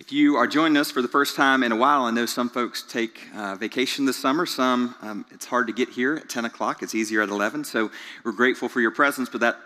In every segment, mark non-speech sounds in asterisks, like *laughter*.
If you are joining us for the first time in a while, I know some folks take uh, vacation this summer. Some, um, it's hard to get here at 10 o'clock. It's easier at 11. So we're grateful for your presence, but that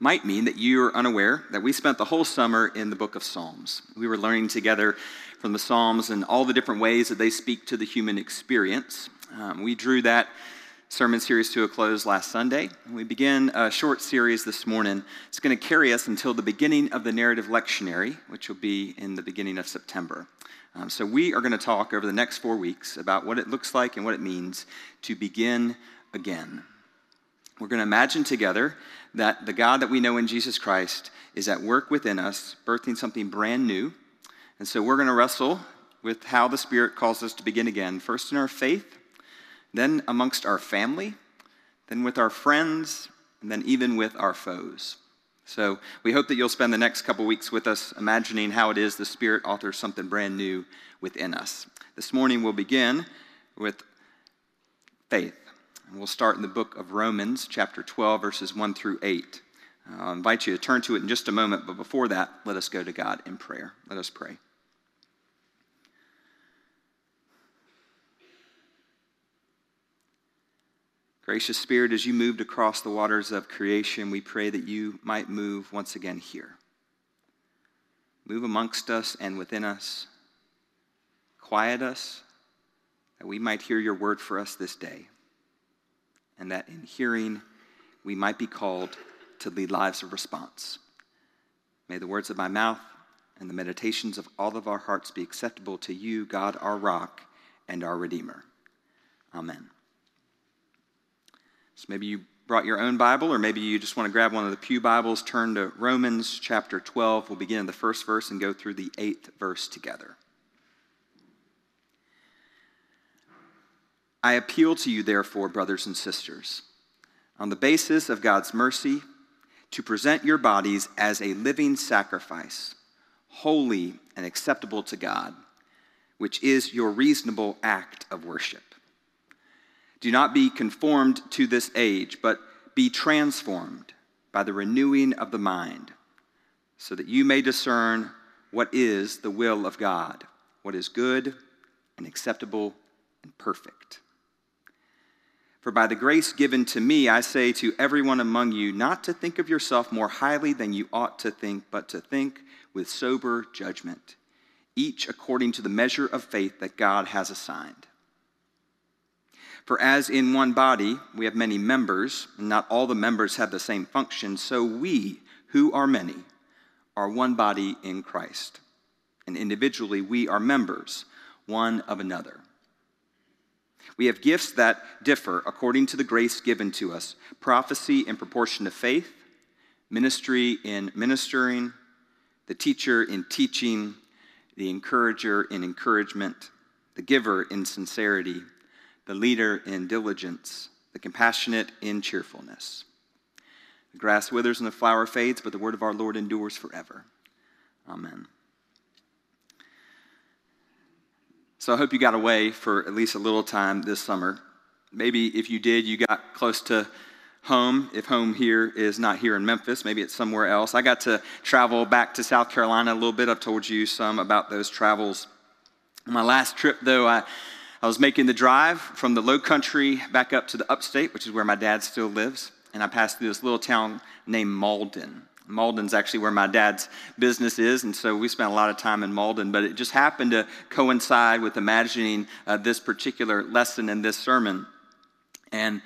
might mean that you are unaware that we spent the whole summer in the book of Psalms. We were learning together from the Psalms and all the different ways that they speak to the human experience. Um, we drew that sermon series to a close last Sunday. We begin a short series this morning. It's going to carry us until the beginning of the narrative lectionary, which will be in the beginning of September. Um, so, we are going to talk over the next four weeks about what it looks like and what it means to begin again. We're going to imagine together that the God that we know in Jesus Christ is at work within us, birthing something brand new. And so, we're going to wrestle with how the Spirit calls us to begin again, first in our faith then amongst our family, then with our friends, and then even with our foes. So we hope that you'll spend the next couple weeks with us imagining how it is the Spirit authors something brand new within us. This morning we'll begin with faith. And we'll start in the book of Romans, chapter 12, verses 1 through 8. I'll invite you to turn to it in just a moment, but before that, let us go to God in prayer. Let us pray. Gracious Spirit, as you moved across the waters of creation, we pray that you might move once again here. Move amongst us and within us. Quiet us, that we might hear your word for us this day, and that in hearing, we might be called to lead lives of response. May the words of my mouth and the meditations of all of our hearts be acceptable to you, God, our rock and our Redeemer. Amen. So maybe you brought your own Bible, or maybe you just want to grab one of the Pew Bibles, turn to Romans chapter 12. We'll begin in the first verse and go through the eighth verse together. I appeal to you, therefore, brothers and sisters, on the basis of God's mercy, to present your bodies as a living sacrifice, holy and acceptable to God, which is your reasonable act of worship. Do not be conformed to this age, but be transformed by the renewing of the mind, so that you may discern what is the will of God, what is good and acceptable and perfect. For by the grace given to me, I say to everyone among you not to think of yourself more highly than you ought to think, but to think with sober judgment, each according to the measure of faith that God has assigned. For as in one body we have many members, and not all the members have the same function, so we, who are many, are one body in Christ. And individually we are members one of another. We have gifts that differ according to the grace given to us prophecy in proportion to faith, ministry in ministering, the teacher in teaching, the encourager in encouragement, the giver in sincerity the leader in diligence, the compassionate in cheerfulness. The grass withers and the flower fades, but the word of our Lord endures forever. Amen. So I hope you got away for at least a little time this summer. Maybe if you did, you got close to home. If home here is not here in Memphis, maybe it's somewhere else. I got to travel back to South Carolina a little bit. I've told you some about those travels. My last trip, though, I I was making the drive from the low country back up to the upstate, which is where my dad still lives. And I passed through this little town named Mauldin. Mauldin's actually where my dad's business is, and so we spent a lot of time in Mauldin, But it just happened to coincide with imagining uh, this particular lesson in this sermon. And,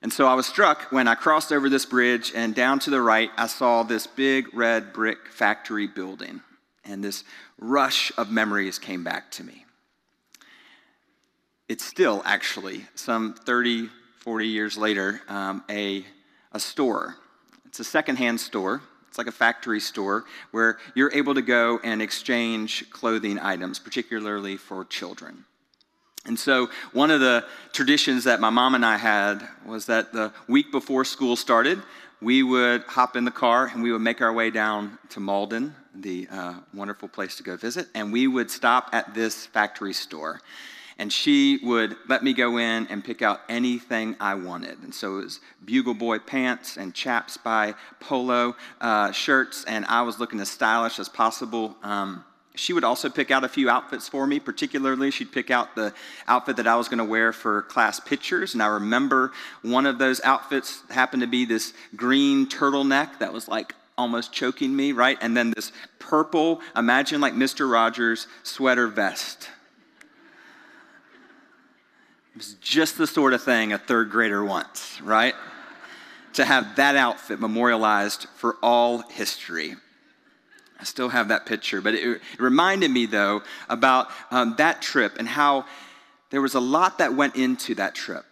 and so I was struck when I crossed over this bridge, and down to the right, I saw this big red brick factory building. And this rush of memories came back to me it's still actually, some 30, 40 years later, um, a, a store. It's a secondhand store. It's like a factory store where you're able to go and exchange clothing items, particularly for children. And so, one of the traditions that my mom and I had was that the week before school started, we would hop in the car and we would make our way down to Mauldin, the uh, wonderful place to go visit, and we would stop at this factory store and she would let me go in and pick out anything I wanted. And so it was Bugle Boy pants and Chaps by Polo uh, shirts, and I was looking as stylish as possible. Um, she would also pick out a few outfits for me. Particularly, she'd pick out the outfit that I was going to wear for class pictures. And I remember one of those outfits happened to be this green turtleneck that was like almost choking me, right? And then this purple, imagine like Mr. Rogers sweater vest. Was just the sort of thing a third grader wants, right? to have that outfit memorialized for all history. I still have that picture, but it, it reminded me, though, about um, that trip and how there was a lot that went into that trip.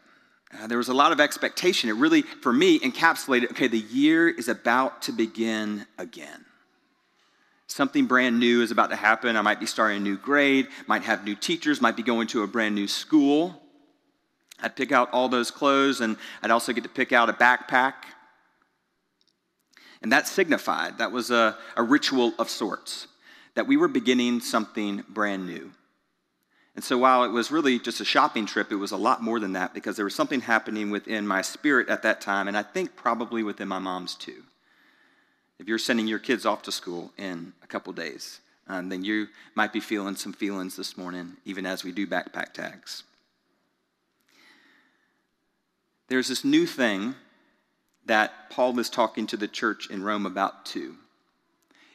Uh, there was a lot of expectation. It really, for me, encapsulated okay, the year is about to begin again. Something brand new is about to happen. I might be starting a new grade, might have new teachers, might be going to a brand new school. I'd pick out all those clothes, and I'd also get to pick out a backpack and that signified, that was a, a ritual of sorts, that we were beginning something brand new. And so while it was really just a shopping trip, it was a lot more than that because there was something happening within my spirit at that time, and I think probably within my mom's too. If you're sending your kids off to school in a couple days, um, then you might be feeling some feelings this morning, even as we do backpack tags. There's this new thing that Paul is talking to the church in Rome about too.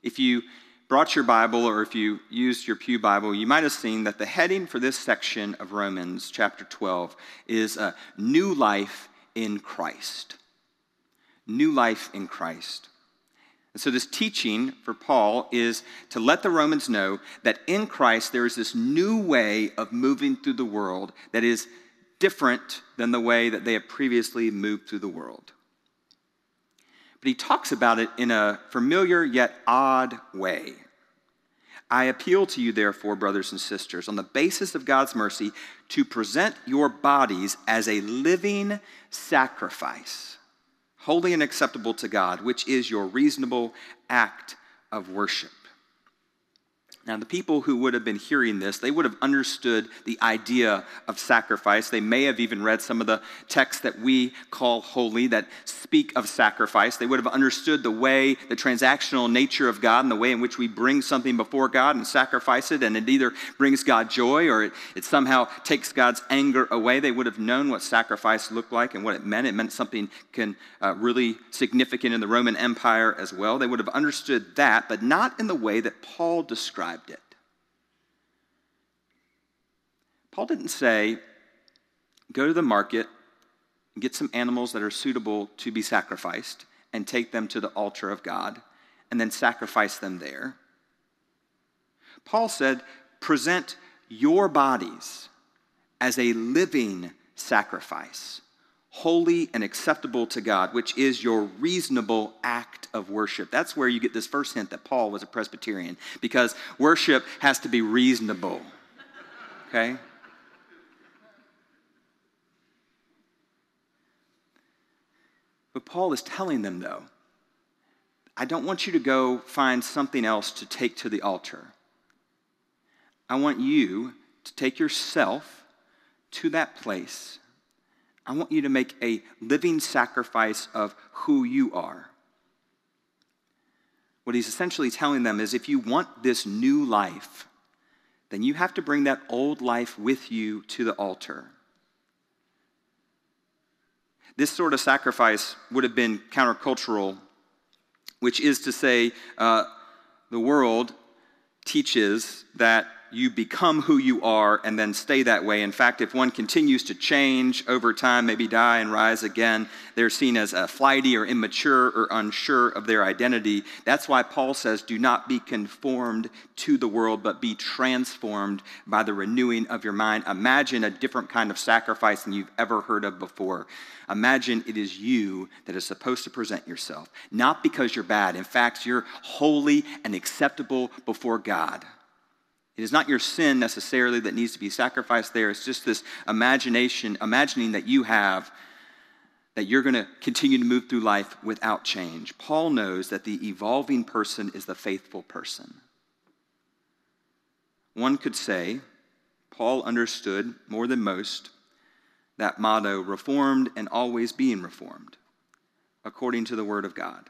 If you brought your Bible or if you used your Pew Bible, you might have seen that the heading for this section of Romans chapter 12 is a new life in Christ. New life in Christ. And so, this teaching for Paul is to let the Romans know that in Christ there is this new way of moving through the world that is different than the way that they have previously moved through the world but he talks about it in a familiar yet odd way. I appeal to you, therefore, brothers and sisters, on the basis of God's mercy, to present your bodies as a living sacrifice, holy and acceptable to God, which is your reasonable act of worship. Now, the people who would have been hearing this, they would have understood the idea of sacrifice. They may have even read some of the texts that we call holy that speak of sacrifice. They would have understood the way, the transactional nature of God and the way in which we bring something before God and sacrifice it, and it either brings God joy or it, it somehow takes God's anger away. They would have known what sacrifice looked like and what it meant. It meant something can, uh, really significant in the Roman Empire as well. They would have understood that, but not in the way that Paul described described it. Paul didn't say, go to the market get some animals that are suitable to be sacrificed and take them to the altar of God and then sacrifice them there. Paul said, present your bodies as a living sacrifice holy and acceptable to God, which is your reasonable act of worship. That's where you get this first hint that Paul was a Presbyterian, because worship has to be reasonable. Okay? But Paul is telling them, though, I don't want you to go find something else to take to the altar. I want you to take yourself to that place I want you to make a living sacrifice of who you are. What he's essentially telling them is if you want this new life, then you have to bring that old life with you to the altar. This sort of sacrifice would have been countercultural, which is to say, uh, the world teaches that you become who you are and then stay that way. In fact, if one continues to change over time, maybe die and rise again, they're seen as a flighty or immature or unsure of their identity. That's why Paul says, Do not be conformed to the world, but be transformed by the renewing of your mind. Imagine a different kind of sacrifice than you've ever heard of before. Imagine it is you that is supposed to present yourself, not because you're bad. In fact, you're holy and acceptable before God. It is not your sin necessarily that needs to be sacrificed there. It's just this imagination, imagining that you have that you're going to continue to move through life without change. Paul knows that the evolving person is the faithful person. One could say, Paul understood more than most that motto, reformed and always being reformed, according to the Word of God.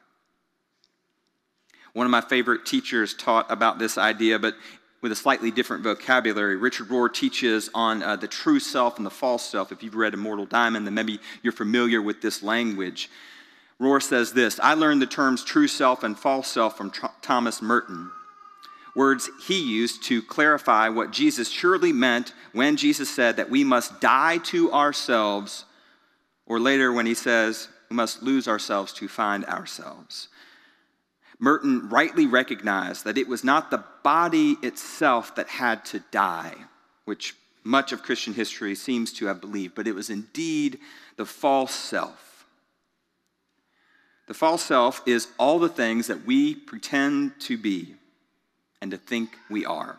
One of my favorite teachers taught about this idea, but with a slightly different vocabulary. Richard Rohr teaches on uh, the true self and the false self. If you've read Immortal Diamond, then maybe you're familiar with this language. Rohr says this I learned the terms true self and false self from Tr- Thomas Merton, words he used to clarify what Jesus surely meant when Jesus said that we must die to ourselves, or later when he says we must lose ourselves to find ourselves. Merton rightly recognized that it was not the body itself that had to die, which much of Christian history seems to have believed, but it was indeed the false self. The false self is all the things that we pretend to be and to think we are.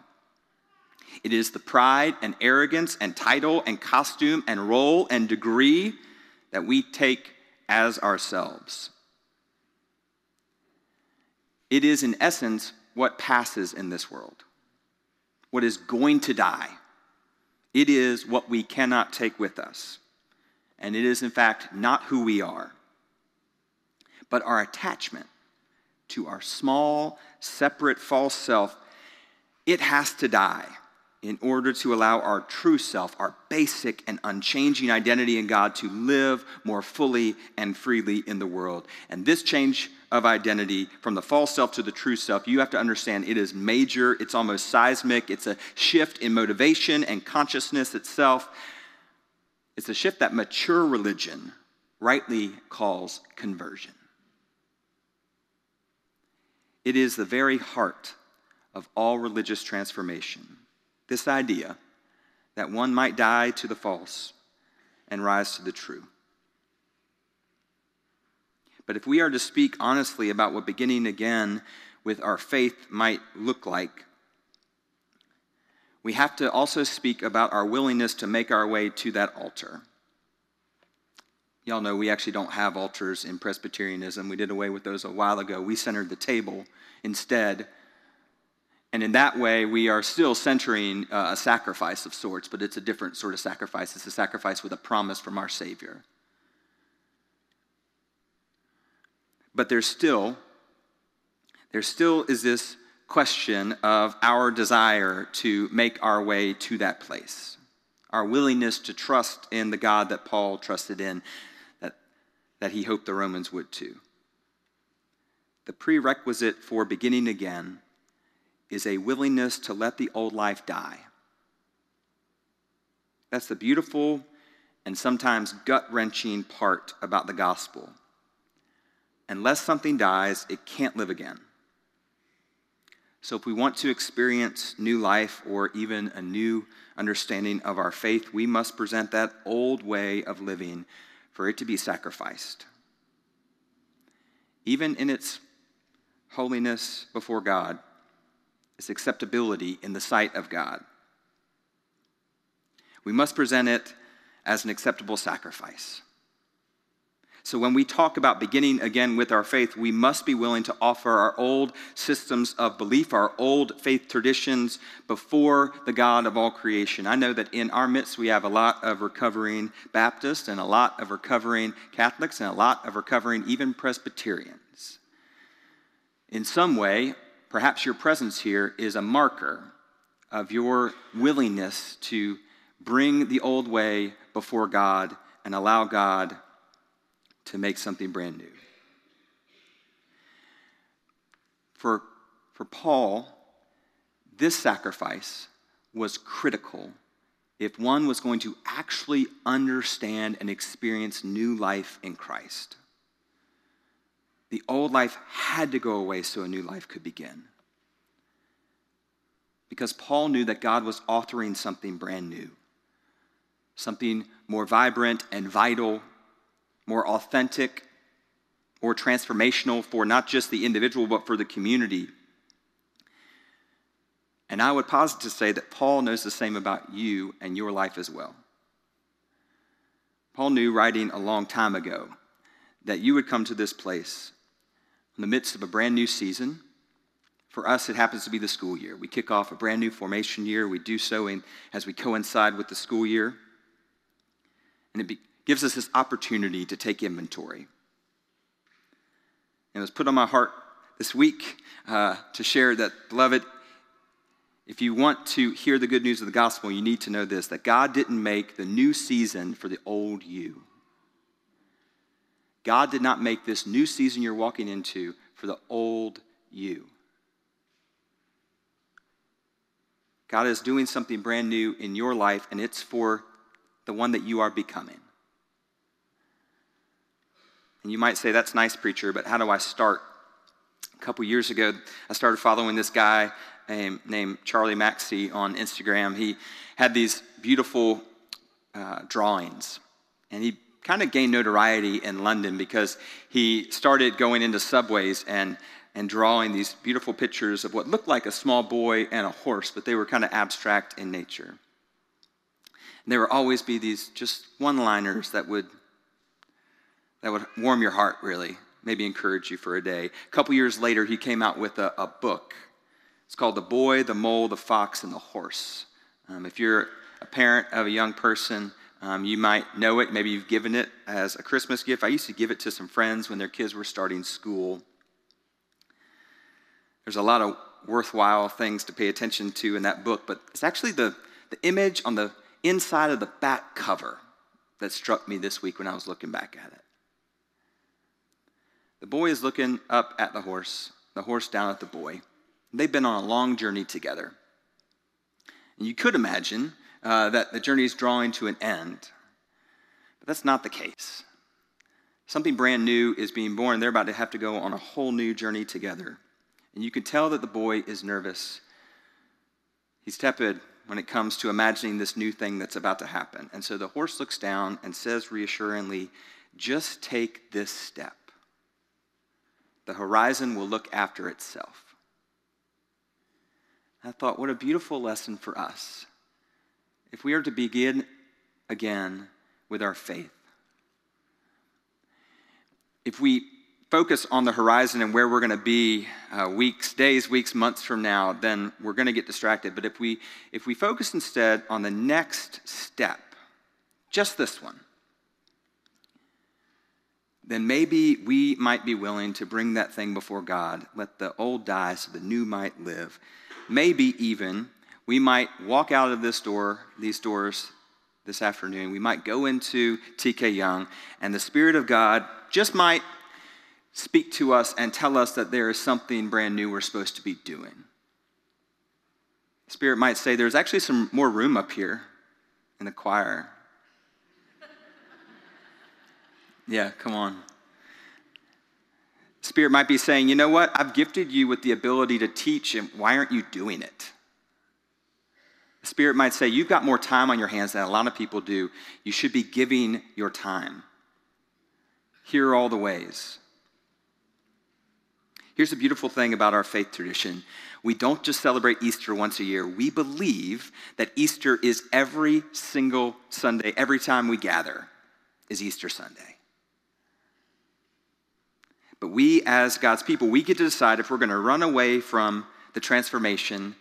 It is the pride and arrogance and title and costume and role and degree that we take as ourselves. It is, in essence, what passes in this world, what is going to die. It is what we cannot take with us. And it is, in fact, not who we are, but our attachment to our small, separate, false self. It has to die in order to allow our true self, our basic and unchanging identity in God, to live more fully and freely in the world. And this change of identity from the false self to the true self, you have to understand it is major, it's almost seismic, it's a shift in motivation and consciousness itself. It's a shift that mature religion rightly calls conversion. It is the very heart of all religious transformation this idea that one might die to the false and rise to the true. But if we are to speak honestly about what beginning again with our faith might look like, we have to also speak about our willingness to make our way to that altar. Y'all know we actually don't have altars in Presbyterianism. We did away with those a while ago. We centered the table instead and in that way, we are still centering uh, a sacrifice of sorts, but it's a different sort of sacrifice. It's a sacrifice with a promise from our Savior. But there's still, there still is this question of our desire to make our way to that place, our willingness to trust in the God that Paul trusted in, that, that he hoped the Romans would too. The prerequisite for beginning again is a willingness to let the old life die. That's the beautiful and sometimes gut wrenching part about the gospel. Unless something dies, it can't live again. So, if we want to experience new life or even a new understanding of our faith, we must present that old way of living for it to be sacrificed. Even in its holiness before God, its acceptability in the sight of God. We must present it as an acceptable sacrifice. So, when we talk about beginning again with our faith, we must be willing to offer our old systems of belief, our old faith traditions before the God of all creation. I know that in our midst we have a lot of recovering Baptists and a lot of recovering Catholics and a lot of recovering even Presbyterians. In some way, Perhaps your presence here is a marker of your willingness to bring the old way before God and allow God to make something brand new. For, for Paul, this sacrifice was critical if one was going to actually understand and experience new life in Christ. The old life had to go away so a new life could begin. Because Paul knew that God was authoring something brand new, something more vibrant and vital, more authentic, more transformational for not just the individual, but for the community. And I would posit to say that Paul knows the same about you and your life as well. Paul knew writing a long time ago that you would come to this place in the midst of a brand new season. For us, it happens to be the school year. We kick off a brand new formation year. We do so in, as we coincide with the school year. And it be, gives us this opportunity to take inventory. And it was put on my heart this week uh, to share that, beloved, If you want to hear the good news of the gospel, you need to know this that God didn't make the new season for the old you. God did not make this new season you're walking into for the old you. God is doing something brand new in your life, and it's for the one that you are becoming. And you might say, That's nice, preacher, but how do I start? A couple years ago, I started following this guy named Charlie Mackesy on Instagram. He had these beautiful uh, drawings, and he kind of gained notoriety in London because he started going into subways and, and drawing these beautiful pictures of what looked like a small boy and a horse, but they were kind of abstract in nature. And there would always be these just one liners that would, that would warm your heart, really, maybe encourage you for a day. A couple years later, he came out with a, a book it's called The Boy, the Mole, the Fox, and the Horse. Um, if you're a parent of a young person, um, you might know it. Maybe you've given it as a Christmas gift. I used to give it to some friends when their kids were starting school. There's a lot of worthwhile things to pay attention to in that book, but it's actually the, the image on the inside of the back cover that struck me this week when I was looking back at it. The boy is looking up at the horse, the horse down at the boy. They've been on a long journey together. And you could imagine uh, that the journey is drawing to an end, but that's not the case. Something brand new is being born. They're about to have to go on a whole new journey together. And you can tell that the boy is nervous. He's tepid when it comes to imagining this new thing that's about to happen. And so the horse looks down and says reassuringly, Just take this step. The horizon will look after itself. I thought, what a beautiful lesson for us. If we are to begin again with our faith, if we focus on the horizon and where we're going to be uh, weeks, days, weeks, months from now, then we're going to get distracted. But if we, if we focus instead on the next step, just this one, then maybe we might be willing to bring that thing before God, let the old die so the new might live, maybe even we might walk out of this door, these doors this afternoon. We might go into TK Young, and the Spirit of God just might speak to us and tell us that there is something brand new we're supposed to be doing. Spirit might say, There's actually some more room up here in the choir. *laughs* yeah, come on. Spirit might be saying, you know what? I've gifted you with the ability to teach, and why aren't you doing it? The Spirit might say, you've got more time on your hands than a lot of people do. You should be giving your time. Here are all the ways. Here's the beautiful thing about our faith tradition we don't just celebrate Easter once a year. We believe that Easter is every single Sunday, every time we gather, is Easter Sunday. But we, as God's people, we get to decide if we're going to run away from the transformation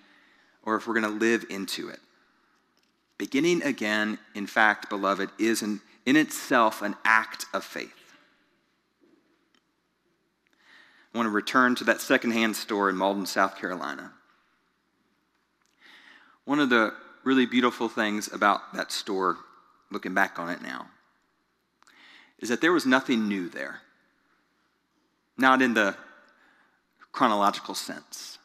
or if we're going to live into it. Beginning again, in fact, beloved, is an, in itself an act of faith. I want to return to that secondhand store in Mauldin, South Carolina. One of the really beautiful things about that store, looking back on it now, is that there was nothing new there not in the chronological sense.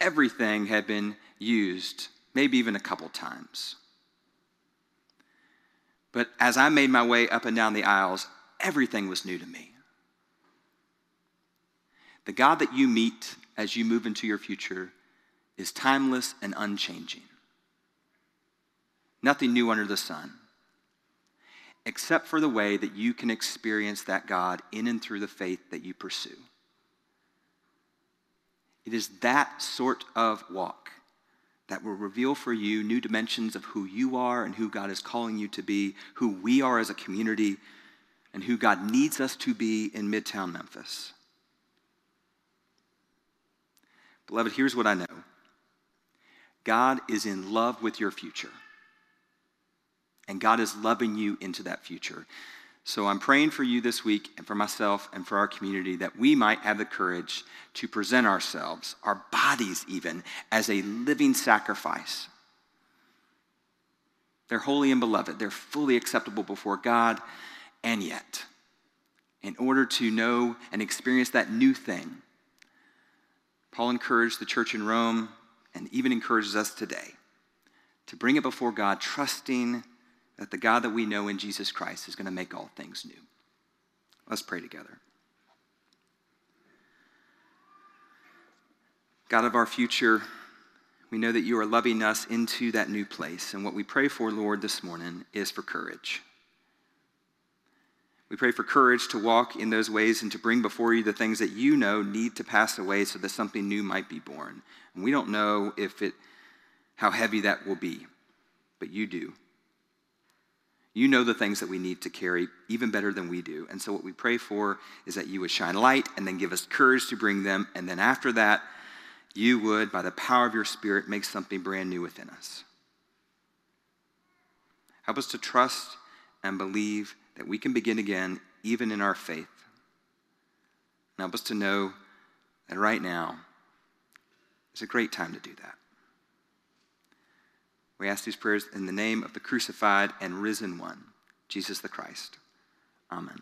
Everything had been used, maybe even a couple times. But as I made my way up and down the aisles, everything was new to me. The God that you meet as you move into your future is timeless and unchanging. Nothing new under the sun except for the way that you can experience that God in and through the faith that you pursue. It is that sort of walk that will reveal for you new dimensions of who you are and who God is calling you to be, who we are as a community, and who God needs us to be in Midtown Memphis. Beloved, here's what I know God is in love with your future and God is loving you into that future. So I'm praying for you this week and for myself and for our community that we might have the courage to present ourselves, our bodies even, as a living sacrifice. They're holy and beloved, they're fully acceptable before God, and yet, in order to know and experience that new thing, Paul encouraged the church in Rome and even encourages us today to bring it before God, trusting that the God that we know in Jesus Christ is going to make all things new. Let's pray together. God of our future, we know that you are loving us into that new place. And what we pray for, Lord, this morning is for courage. We pray for courage to walk in those ways and to bring before you the things that you know need to pass away so that something new might be born. And we don't know if it how heavy that will be, but you do. You know the things that we need to carry even better than we do. And so, what we pray for is that you would shine light and then give us courage to bring them. And then, after that, you would, by the power of your Spirit, make something brand new within us. Help us to trust and believe that we can begin again, even in our faith. And help us to know that right now is a great time to do that. We ask these prayers in the name of the crucified and risen one, Jesus the Christ. Amen.